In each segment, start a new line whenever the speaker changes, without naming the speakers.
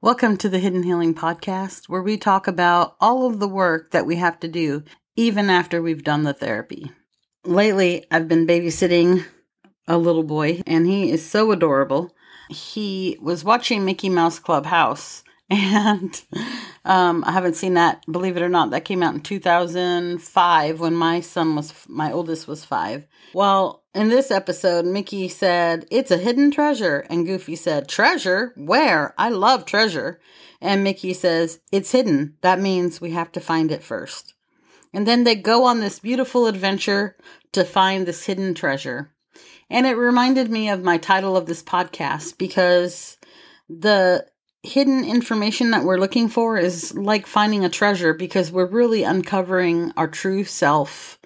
Welcome to the Hidden Healing Podcast, where we talk about all of the work that we have to do even after we've done the therapy. Lately, I've been babysitting a little boy, and he is so adorable. He was watching Mickey Mouse Clubhouse, and um, I haven't seen that, believe it or not. That came out in 2005 when my son was, my oldest was five. Well, in this episode, Mickey said, It's a hidden treasure. And Goofy said, Treasure? Where? I love treasure. And Mickey says, It's hidden. That means we have to find it first. And then they go on this beautiful adventure to find this hidden treasure. And it reminded me of my title of this podcast because the hidden information that we're looking for is like finding a treasure because we're really uncovering our true self.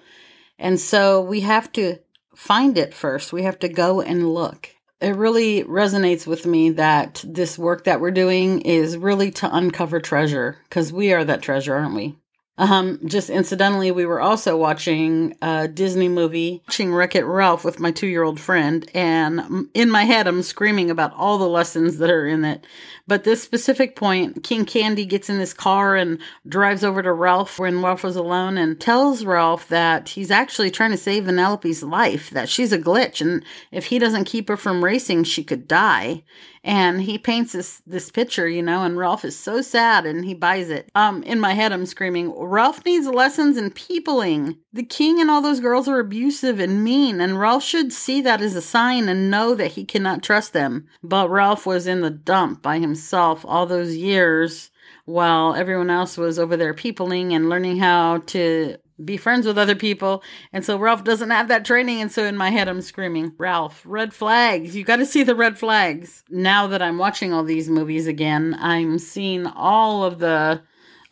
And so we have to find it first. We have to go and look. It really resonates with me that this work that we're doing is really to uncover treasure because we are that treasure, aren't we? Um, just incidentally, we were also watching a Disney movie, watching Wreck It Ralph with my two year old friend, and in my head, I'm screaming about all the lessons that are in it. But this specific point, King Candy gets in his car and drives over to Ralph when Ralph was alone and tells Ralph that he's actually trying to save Vanellope's life, that she's a glitch, and if he doesn't keep her from racing, she could die and he paints this this picture, you know, and Ralph is so sad and he buys it. Um in my head I'm screaming, Ralph needs lessons in peopling. The king and all those girls are abusive and mean, and Ralph should see that as a sign and know that he cannot trust them. But Ralph was in the dump by himself all those years while everyone else was over there peopling and learning how to be friends with other people. And so Ralph doesn't have that training. And so in my head, I'm screaming, Ralph, red flags. You got to see the red flags. Now that I'm watching all these movies again, I'm seeing all of the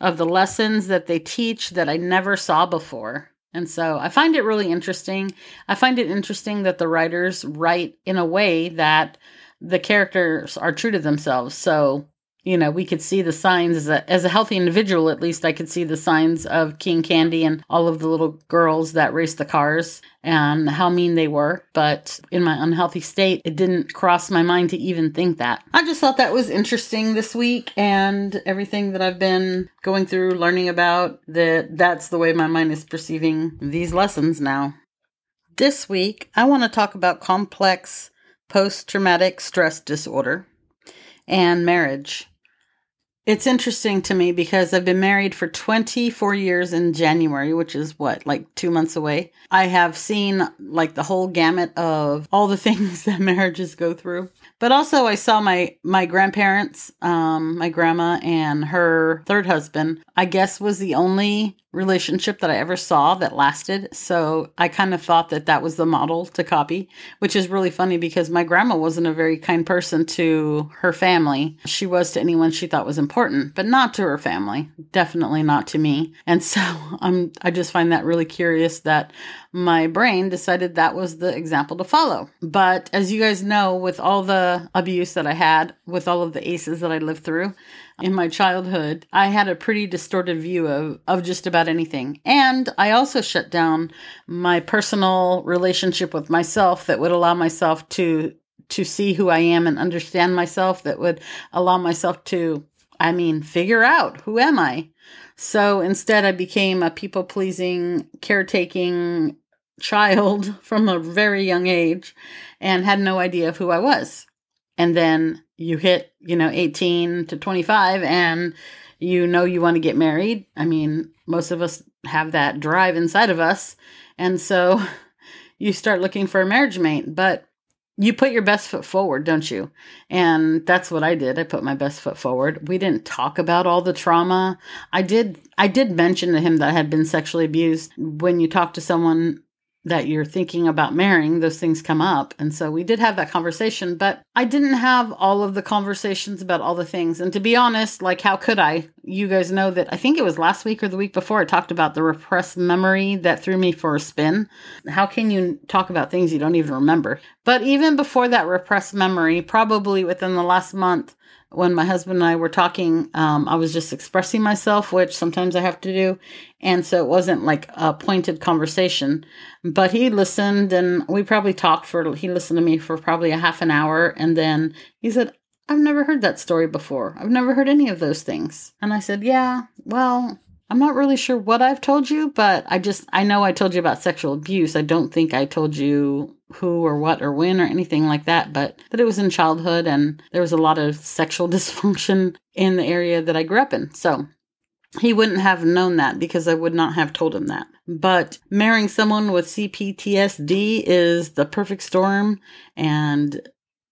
of the lessons that they teach that I never saw before. And so I find it really interesting. I find it interesting that the writers write in a way that the characters are true to themselves. So you know, we could see the signs as a, as a healthy individual, at least I could see the signs of King Candy and all of the little girls that raced the cars and how mean they were. But in my unhealthy state, it didn't cross my mind to even think that. I just thought that was interesting this week and everything that I've been going through, learning about that that's the way my mind is perceiving these lessons now. This week, I want to talk about complex post traumatic stress disorder and marriage. It's interesting to me because I've been married for 24 years in January, which is what, like two months away. I have seen like the whole gamut of all the things that marriages go through. But also I saw my my grandparents, um, my grandma and her third husband, I guess was the only relationship that I ever saw that lasted. So I kind of thought that that was the model to copy, which is really funny because my grandma wasn't a very kind person to her family. She was to anyone she thought was important, but not to her family. Definitely not to me. And so I'm I just find that really curious that my brain decided that was the example to follow. But as you guys know, with all the abuse that I had, with all of the ACEs that I lived through, in my childhood, I had a pretty distorted view of, of just about anything. And I also shut down my personal relationship with myself that would allow myself to to see who I am and understand myself that would allow myself to I mean figure out who am I. So instead I became a people pleasing caretaking child from a very young age and had no idea of who I was. And then you hit, you know, 18 to 25 and you know you want to get married. I mean, most of us have that drive inside of us. And so you start looking for a marriage mate, but you put your best foot forward, don't you? And that's what I did. I put my best foot forward. We didn't talk about all the trauma. I did I did mention to him that I had been sexually abused. When you talk to someone that you're thinking about marrying, those things come up. And so we did have that conversation, but I didn't have all of the conversations about all the things. And to be honest, like, how could I? You guys know that I think it was last week or the week before I talked about the repressed memory that threw me for a spin. How can you talk about things you don't even remember? But even before that repressed memory, probably within the last month, when my husband and I were talking, um, I was just expressing myself, which sometimes I have to do. And so it wasn't like a pointed conversation, but he listened and we probably talked for, he listened to me for probably a half an hour. And then he said, I've never heard that story before. I've never heard any of those things. And I said, Yeah, well, I'm not really sure what I've told you, but I just, I know I told you about sexual abuse. I don't think I told you who or what or when or anything like that, but that it was in childhood and there was a lot of sexual dysfunction in the area that I grew up in. So he wouldn't have known that because I would not have told him that. But marrying someone with CPTSD is the perfect storm. And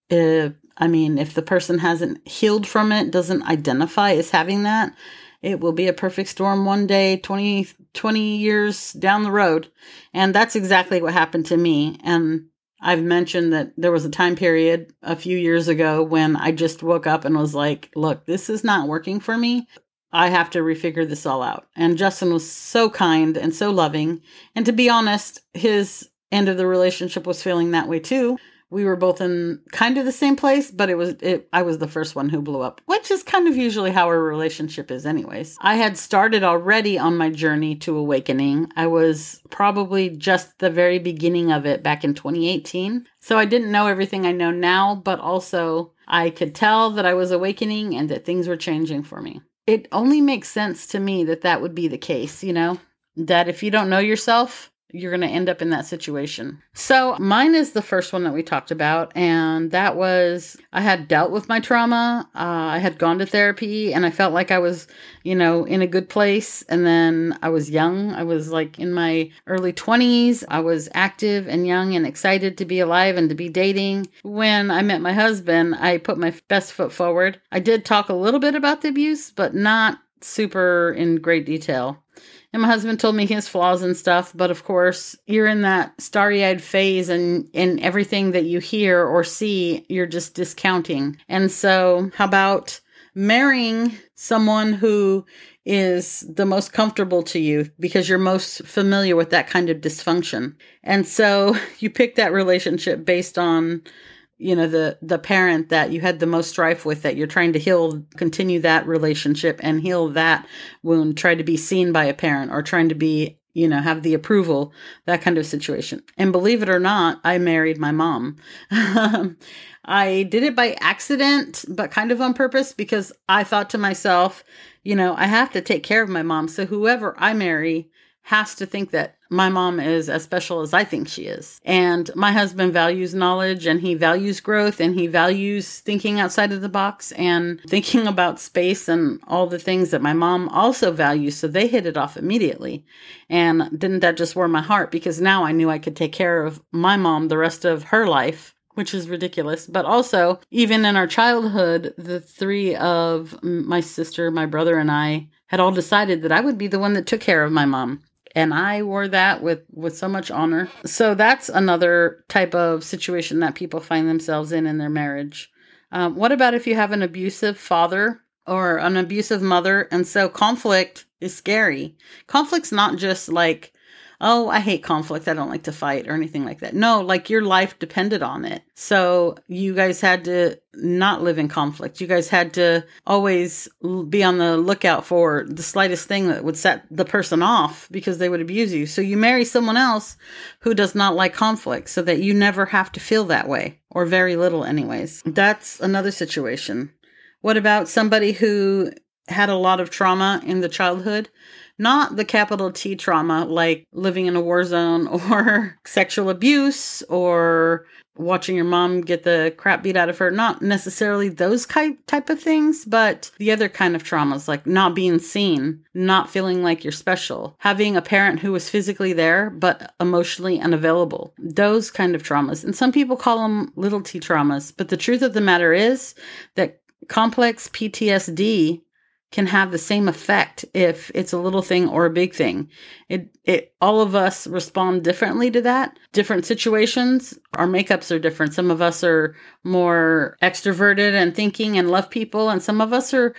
if, I mean, if the person hasn't healed from it, doesn't identify as having that, it will be a perfect storm one day 20 20 years down the road and that's exactly what happened to me and I've mentioned that there was a time period a few years ago when I just woke up and was like, look, this is not working for me. I have to refigure this all out. And Justin was so kind and so loving. And to be honest, his end of the relationship was feeling that way too we were both in kind of the same place, but it was it I was the first one who blew up, which is kind of usually how our relationship is anyways. I had started already on my journey to awakening. I was probably just the very beginning of it back in 2018. So I didn't know everything I know now, but also I could tell that I was awakening and that things were changing for me. It only makes sense to me that that would be the case, you know? That if you don't know yourself, you're going to end up in that situation. So, mine is the first one that we talked about, and that was I had dealt with my trauma. Uh, I had gone to therapy, and I felt like I was, you know, in a good place. And then I was young. I was like in my early 20s. I was active and young and excited to be alive and to be dating. When I met my husband, I put my best foot forward. I did talk a little bit about the abuse, but not super in great detail. And my husband told me his flaws and stuff, but of course, you're in that starry eyed phase, and, and everything that you hear or see, you're just discounting. And so, how about marrying someone who is the most comfortable to you because you're most familiar with that kind of dysfunction. And so you pick that relationship based on you know the the parent that you had the most strife with that you're trying to heal continue that relationship and heal that wound try to be seen by a parent or trying to be you know have the approval that kind of situation. And believe it or not i married my mom. I did it by accident but kind of on purpose because i thought to myself you know i have to take care of my mom. So whoever i marry has to think that my mom is as special as I think she is. And my husband values knowledge and he values growth and he values thinking outside of the box and thinking about space and all the things that my mom also values. So they hit it off immediately. And didn't that just warm my heart? Because now I knew I could take care of my mom the rest of her life which is ridiculous. But also, even in our childhood, the three of my sister, my brother, and I had all decided that I would be the one that took care of my mom and I wore that with with so much honor. So that's another type of situation that people find themselves in in their marriage. Um, what about if you have an abusive father or an abusive mother, and so conflict is scary? Conflict's not just like oh, I hate conflict. I don't like to fight or anything like that. No, like your life depended on it. So you guys had to not live in conflict. You guys had to always be on the lookout for the slightest thing that would set the person off because they would abuse you. So you marry someone else who does not like conflict so that you never have to feel that way or very little, anyways. That's another situation. What about somebody who had a lot of trauma in the childhood? not the capital T trauma like living in a war zone or sexual abuse or watching your mom get the crap beat out of her. Not necessarily those type of things but the other kind of traumas like not being seen not feeling like you're special. Having a parent who was physically there but emotionally unavailable. Those kind of traumas. And some people call them little t traumas but the truth of the matter is that complex ptsd can have the same effect if it's a little thing or a big thing. It it all of us respond differently to that. Different situations, our makeups are different. Some of us are more extroverted and thinking and love people and some of us are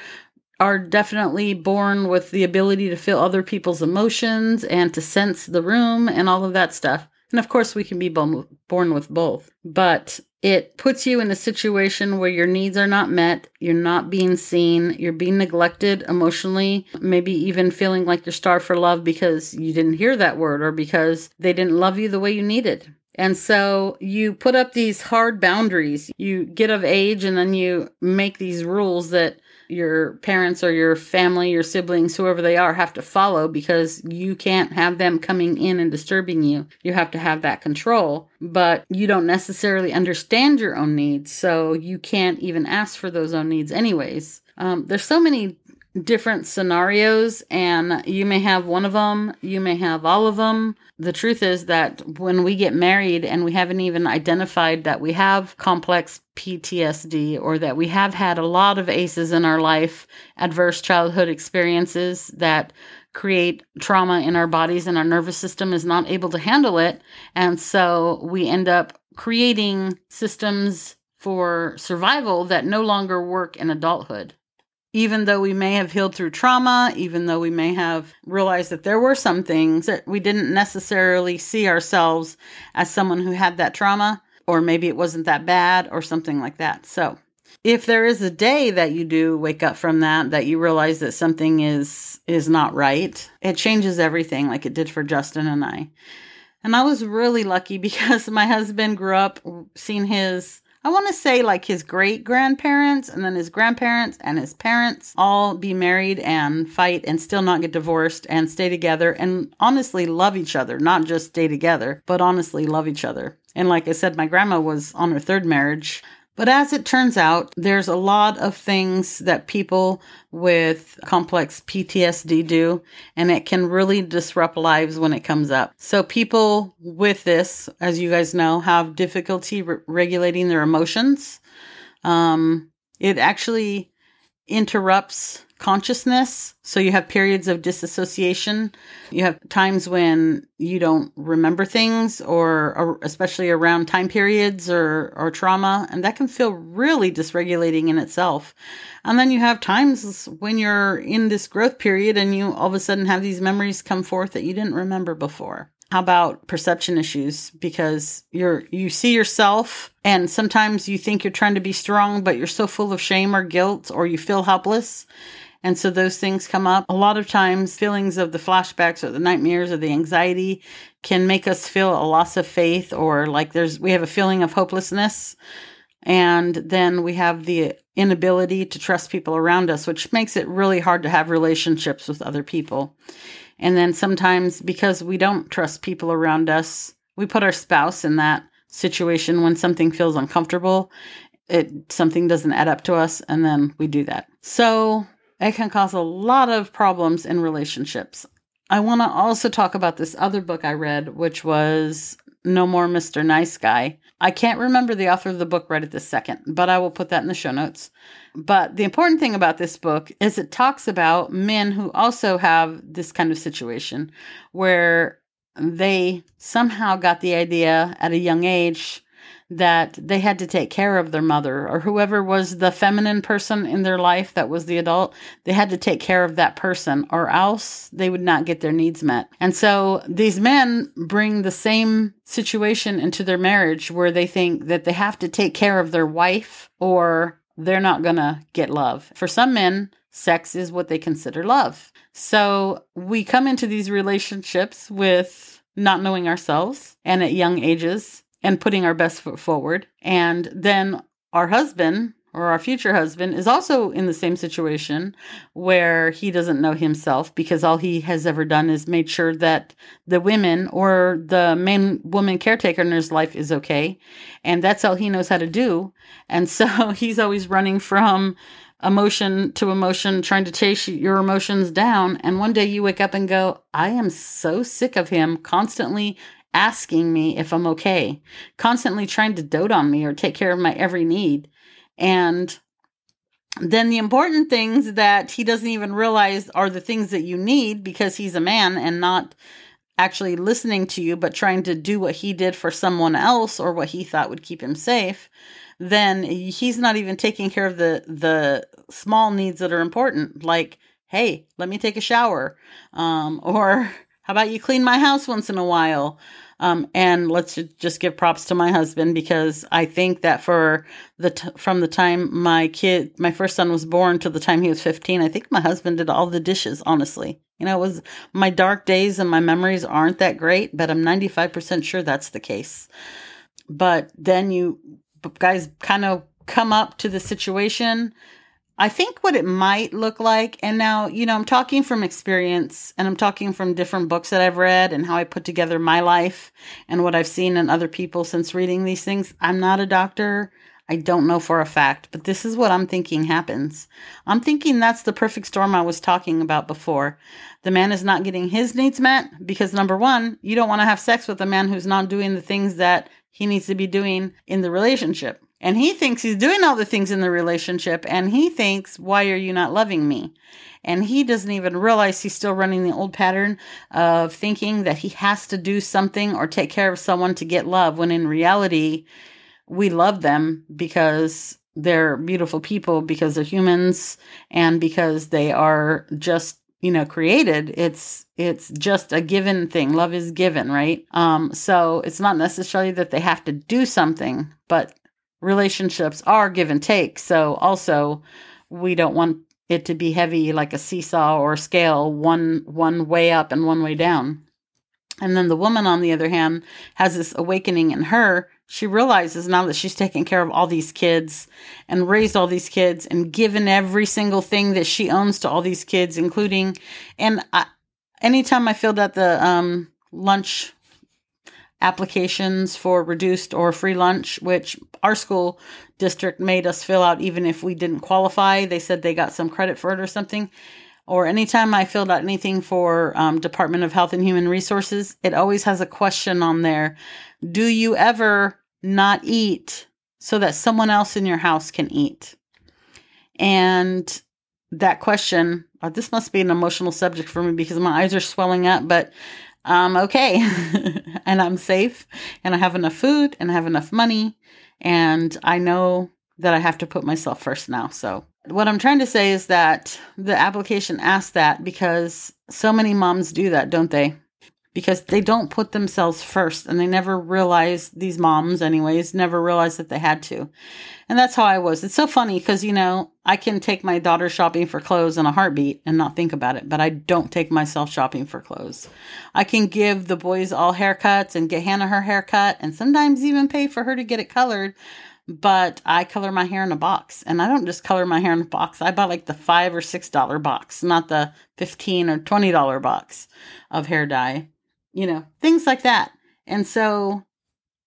are definitely born with the ability to feel other people's emotions and to sense the room and all of that stuff. And of course, we can be born with both. But it puts you in a situation where your needs are not met, you're not being seen, you're being neglected emotionally, maybe even feeling like you're starved for love because you didn't hear that word or because they didn't love you the way you needed. And so you put up these hard boundaries. You get of age and then you make these rules that your parents or your family, your siblings, whoever they are, have to follow because you can't have them coming in and disturbing you. You have to have that control, but you don't necessarily understand your own needs, so you can't even ask for those own needs, anyways. Um, there's so many different scenarios and you may have one of them, you may have all of them. The truth is that when we get married and we haven't even identified that we have complex PTSD or that we have had a lot of ACEs in our life, adverse childhood experiences that create trauma in our bodies and our nervous system is not able to handle it. And so we end up creating systems for survival that no longer work in adulthood even though we may have healed through trauma, even though we may have realized that there were some things that we didn't necessarily see ourselves as someone who had that trauma, or maybe it wasn't that bad, or something like that. So, if there is a day that you do wake up from that that you realize that something is is not right it changes everything like it did for justin and i and i was really lucky because my husband grew up seeing his I want to say like his great grandparents and then his grandparents and his parents all be married and fight and still not get divorced and stay together and honestly love each other, not just stay together, but honestly love each other. And like I said, my grandma was on her third marriage. But as it turns out, there's a lot of things that people with complex PTSD do, and it can really disrupt lives when it comes up. So, people with this, as you guys know, have difficulty re- regulating their emotions. Um, it actually interrupts consciousness. So you have periods of disassociation. You have times when you don't remember things or, or, especially around time periods or, or trauma. And that can feel really dysregulating in itself. And then you have times when you're in this growth period and you all of a sudden have these memories come forth that you didn't remember before. How about perception issues? Because you're you see yourself and sometimes you think you're trying to be strong, but you're so full of shame or guilt or you feel helpless and so those things come up. A lot of times, feelings of the flashbacks or the nightmares or the anxiety can make us feel a loss of faith or like there's, we have a feeling of hopelessness. And then we have the inability to trust people around us, which makes it really hard to have relationships with other people. And then sometimes because we don't trust people around us, we put our spouse in that situation when something feels uncomfortable. It something doesn't add up to us, and then we do that. So it can cause a lot of problems in relationships. I want to also talk about this other book I read, which was No More Mr. Nice Guy. I can't remember the author of the book right at this second, but I will put that in the show notes. But the important thing about this book is it talks about men who also have this kind of situation where they somehow got the idea at a young age that they had to take care of their mother or whoever was the feminine person in their life that was the adult. They had to take care of that person or else they would not get their needs met. And so these men bring the same situation into their marriage where they think that they have to take care of their wife or they're not going to get love. For some men, sex is what they consider love. So we come into these relationships with not knowing ourselves and at young ages and putting our best foot forward. And then our husband or our future husband is also in the same situation where he doesn't know himself because all he has ever done is made sure that the women or the main woman caretaker in his life is okay. And that's all he knows how to do. And so he's always running from emotion to emotion, trying to chase your emotions down. And one day you wake up and go, I am so sick of him constantly asking me if I'm okay, constantly trying to dote on me or take care of my every need. And then the important things that he doesn't even realize are the things that you need because he's a man and not actually listening to you, but trying to do what he did for someone else or what he thought would keep him safe, then he's not even taking care of the the small needs that are important, like, hey, let me take a shower, um, or how about you clean my house once in a while? Um, and let's just give props to my husband because I think that for the t- from the time my kid, my first son was born to the time he was 15, I think my husband did all the dishes, honestly. You know, it was my dark days and my memories aren't that great, but I'm 95% sure that's the case. But then you guys kind of come up to the situation I think what it might look like, and now, you know, I'm talking from experience and I'm talking from different books that I've read and how I put together my life and what I've seen in other people since reading these things. I'm not a doctor. I don't know for a fact, but this is what I'm thinking happens. I'm thinking that's the perfect storm I was talking about before. The man is not getting his needs met because number one, you don't want to have sex with a man who's not doing the things that he needs to be doing in the relationship. And he thinks he's doing all the things in the relationship. And he thinks, why are you not loving me? And he doesn't even realize he's still running the old pattern of thinking that he has to do something or take care of someone to get love, when in reality, we love them because they're beautiful people, because they're humans, and because they are just you know created it's it's just a given thing love is given right um so it's not necessarily that they have to do something but relationships are give and take. So also we don't want it to be heavy like a seesaw or a scale, one one way up and one way down. And then the woman, on the other hand, has this awakening in her. She realizes now that she's taken care of all these kids and raised all these kids and given every single thing that she owns to all these kids, including, and I, anytime I filled out the um, lunch applications for reduced or free lunch, which our school district made us fill out even if we didn't qualify. They said they got some credit for it or something. Or anytime I filled out anything for um, Department of Health and Human Resources, it always has a question on there. Do you ever not eat so that someone else in your house can eat? And that question, oh, this must be an emotional subject for me because my eyes are swelling up, but I'm okay and I'm safe and I have enough food and I have enough money and I know that I have to put myself first now. So, what I'm trying to say is that the application asks that because so many moms do that, don't they? Because they don't put themselves first and they never realize these moms anyways never realized that they had to and that's how i was it's so funny because you know i can take my daughter shopping for clothes in a heartbeat and not think about it but i don't take myself shopping for clothes i can give the boys all haircuts and get hannah her haircut and sometimes even pay for her to get it colored but I color my hair in a box. And I don't just color my hair in a box. I buy like the five or six dollar box, not the fifteen or twenty dollar box of hair dye you know, things like that. And so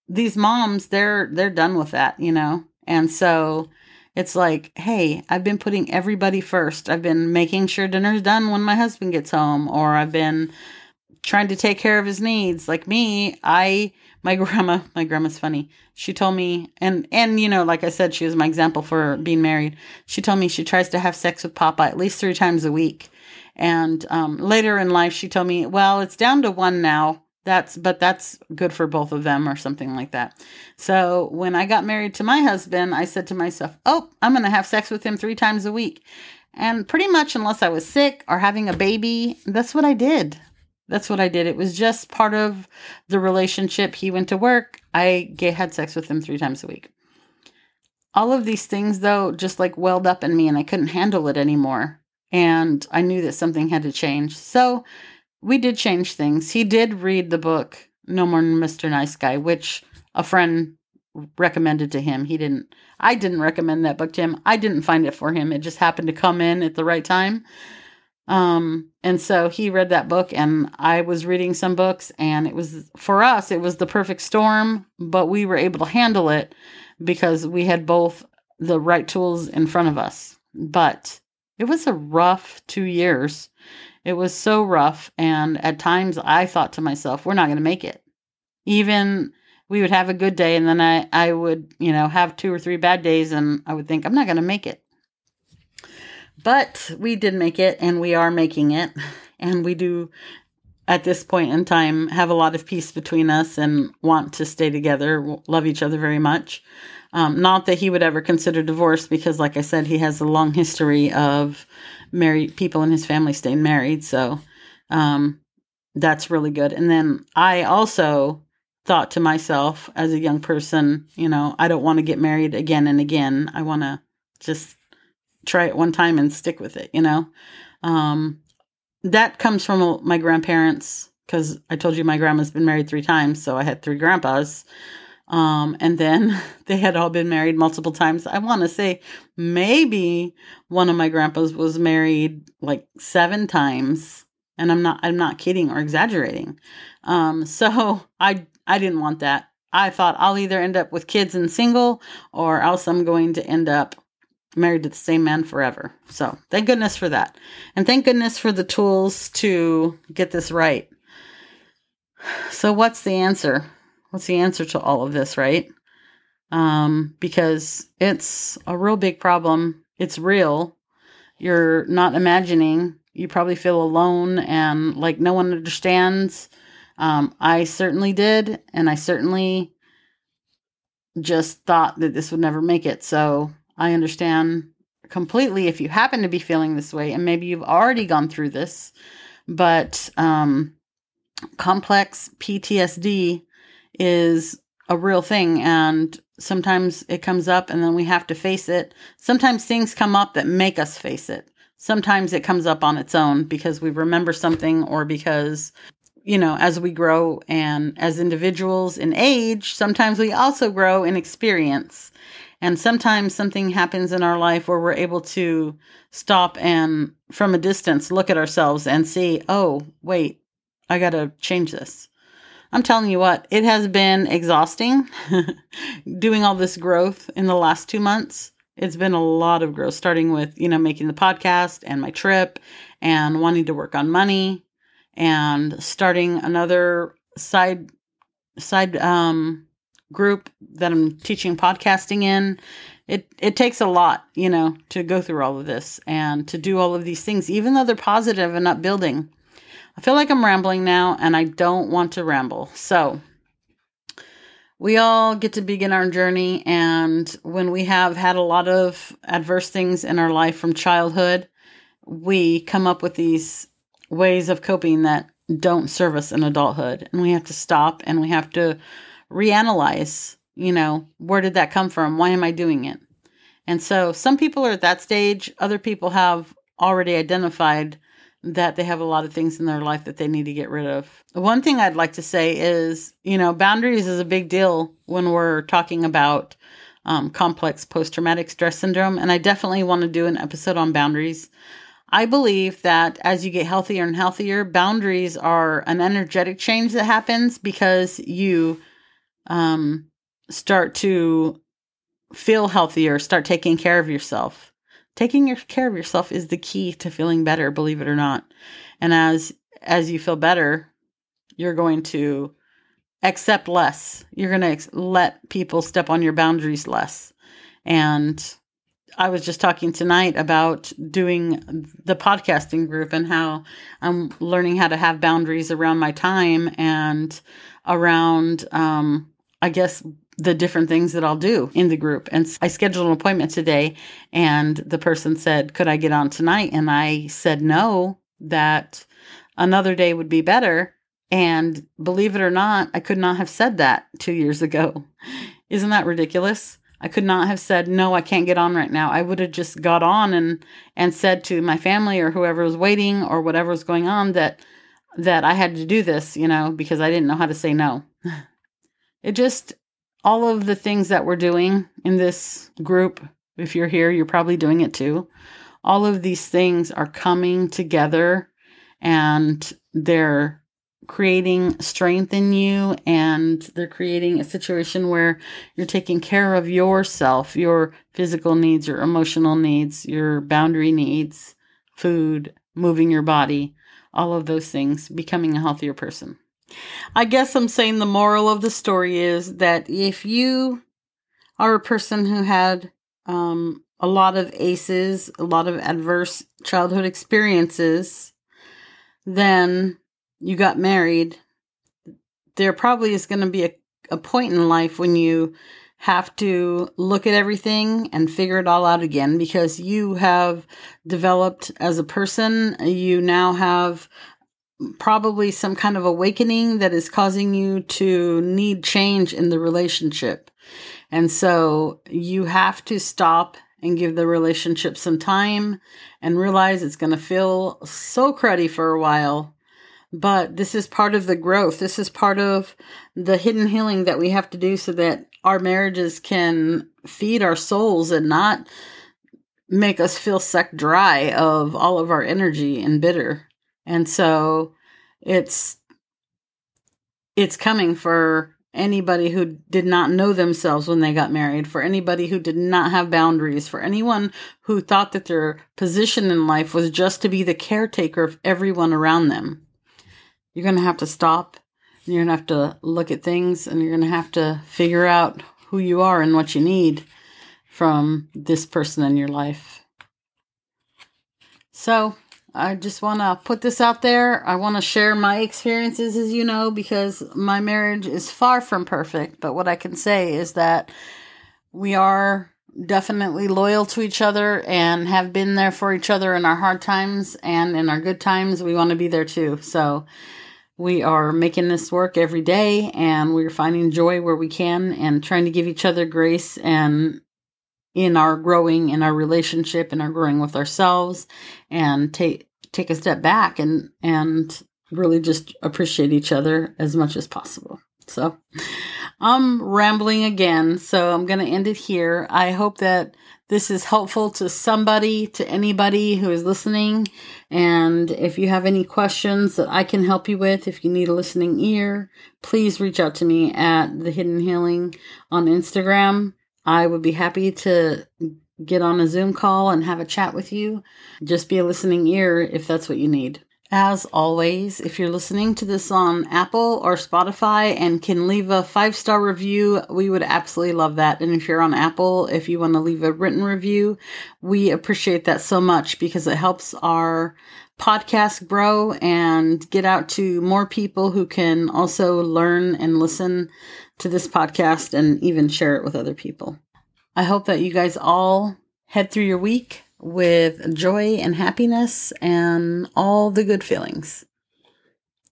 these moms, they're they're done with that, you know. And so it's like, hey, I've been putting everybody first. I've been making sure dinner's done when my husband gets home, or I've been trying to take care of his needs. Like me, I my grandma, my grandma's funny. She told me and and you know, like I said, she was my example for being married. She told me she tries to have sex with Papa at least three times a week. And um, later in life, she told me, well, it's down to one now. That's, but that's good for both of them or something like that. So when I got married to my husband, I said to myself, oh, I'm going to have sex with him three times a week. And pretty much, unless I was sick or having a baby, that's what I did. That's what I did. It was just part of the relationship. He went to work. I get, had sex with him three times a week. All of these things, though, just like welled up in me, and I couldn't handle it anymore and I knew that something had to change. So we did change things. He did read the book No More Mr. Nice Guy, which a friend recommended to him. He didn't I didn't recommend that book to him. I didn't find it for him. It just happened to come in at the right time. Um and so he read that book and I was reading some books and it was for us it was the perfect storm, but we were able to handle it because we had both the right tools in front of us. But it was a rough two years. It was so rough. And at times I thought to myself, we're not going to make it. Even we would have a good day and then I, I would, you know, have two or three bad days and I would think, I'm not going to make it. But we did make it and we are making it. And we do, at this point in time, have a lot of peace between us and want to stay together, love each other very much. Um, not that he would ever consider divorce because, like I said, he has a long history of married people in his family staying married. So um, that's really good. And then I also thought to myself as a young person, you know, I don't want to get married again and again. I want to just try it one time and stick with it, you know? Um, that comes from my grandparents because I told you my grandma's been married three times, so I had three grandpas. Um, and then they had all been married multiple times. I want to say maybe one of my grandpas was married like seven times, and I'm not I'm not kidding or exaggerating. Um, so I I didn't want that. I thought I'll either end up with kids and single, or else I'm going to end up married to the same man forever. So thank goodness for that, and thank goodness for the tools to get this right. So what's the answer? What's the answer to all of this, right? Um, because it's a real big problem. It's real. You're not imagining. You probably feel alone and like no one understands. Um, I certainly did, and I certainly just thought that this would never make it. So I understand completely if you happen to be feeling this way, and maybe you've already gone through this, but um, complex PTSD is a real thing and sometimes it comes up and then we have to face it. Sometimes things come up that make us face it. Sometimes it comes up on its own because we remember something or because you know, as we grow and as individuals in age, sometimes we also grow in experience. And sometimes something happens in our life where we're able to stop and from a distance look at ourselves and see, oh, wait, I got to change this. I'm telling you what, it has been exhausting doing all this growth in the last two months. It's been a lot of growth, starting with, you know, making the podcast and my trip and wanting to work on money and starting another side side um group that I'm teaching podcasting in. It it takes a lot, you know, to go through all of this and to do all of these things, even though they're positive and upbuilding. I feel like I'm rambling now and I don't want to ramble. So, we all get to begin our journey, and when we have had a lot of adverse things in our life from childhood, we come up with these ways of coping that don't serve us in adulthood. And we have to stop and we have to reanalyze, you know, where did that come from? Why am I doing it? And so some people are at that stage, other people have already identified that they have a lot of things in their life that they need to get rid of. One thing I'd like to say is, you know, boundaries is a big deal when we're talking about um, complex post traumatic stress syndrome. And I definitely want to do an episode on boundaries. I believe that as you get healthier and healthier, boundaries are an energetic change that happens because you um, start to feel healthier, start taking care of yourself taking care of yourself is the key to feeling better believe it or not. And as as you feel better you're going to accept less. You're going to ex- let people step on your boundaries less. And i was just talking tonight about doing the podcasting group and how i'm learning how to have boundaries around my time and around um i guess the different things that I'll do in the group. And I scheduled an appointment today, and the person said, Could I get on tonight? And I said no, that another day would be better. And believe it or not, I could not have said that two years ago. Isn't that ridiculous? I could not have said no, I can't get on right now. I would have just got on and and said to my family or whoever was waiting or whatever was going on that that I had to do this, you know, because I didn't know how to say no. It just all of the things that we're doing in this group, if you're here, you're probably doing it too. All of these things are coming together and they're creating strength in you and they're creating a situation where you're taking care of yourself, your physical needs, your emotional needs, your boundary needs, food, moving your body, all of those things, becoming a healthier person. I guess I'm saying the moral of the story is that if you are a person who had um, a lot of ACEs, a lot of adverse childhood experiences, then you got married, there probably is going to be a, a point in life when you have to look at everything and figure it all out again because you have developed as a person. You now have probably some kind of awakening that is causing you to need change in the relationship. And so you have to stop and give the relationship some time and realize it's going to feel so cruddy for a while. But this is part of the growth. This is part of the hidden healing that we have to do so that our marriages can feed our souls and not make us feel sucked dry of all of our energy and bitter. And so it's it's coming for anybody who did not know themselves when they got married, for anybody who did not have boundaries, for anyone who thought that their position in life was just to be the caretaker of everyone around them. You're going to have to stop. You're going to have to look at things and you're going to have to figure out who you are and what you need from this person in your life. So, I just want to put this out there. I want to share my experiences, as you know, because my marriage is far from perfect. But what I can say is that we are definitely loyal to each other and have been there for each other in our hard times and in our good times. We want to be there too. So we are making this work every day and we're finding joy where we can and trying to give each other grace and in our growing in our relationship and our growing with ourselves and take take a step back and and really just appreciate each other as much as possible. So I'm rambling again, so I'm going to end it here. I hope that this is helpful to somebody, to anybody who is listening. And if you have any questions that I can help you with, if you need a listening ear, please reach out to me at The Hidden Healing on Instagram. I would be happy to get on a Zoom call and have a chat with you. Just be a listening ear if that's what you need. As always, if you're listening to this on Apple or Spotify and can leave a five star review, we would absolutely love that. And if you're on Apple, if you want to leave a written review, we appreciate that so much because it helps our podcast grow and get out to more people who can also learn and listen to this podcast and even share it with other people. I hope that you guys all head through your week with joy and happiness and all the good feelings.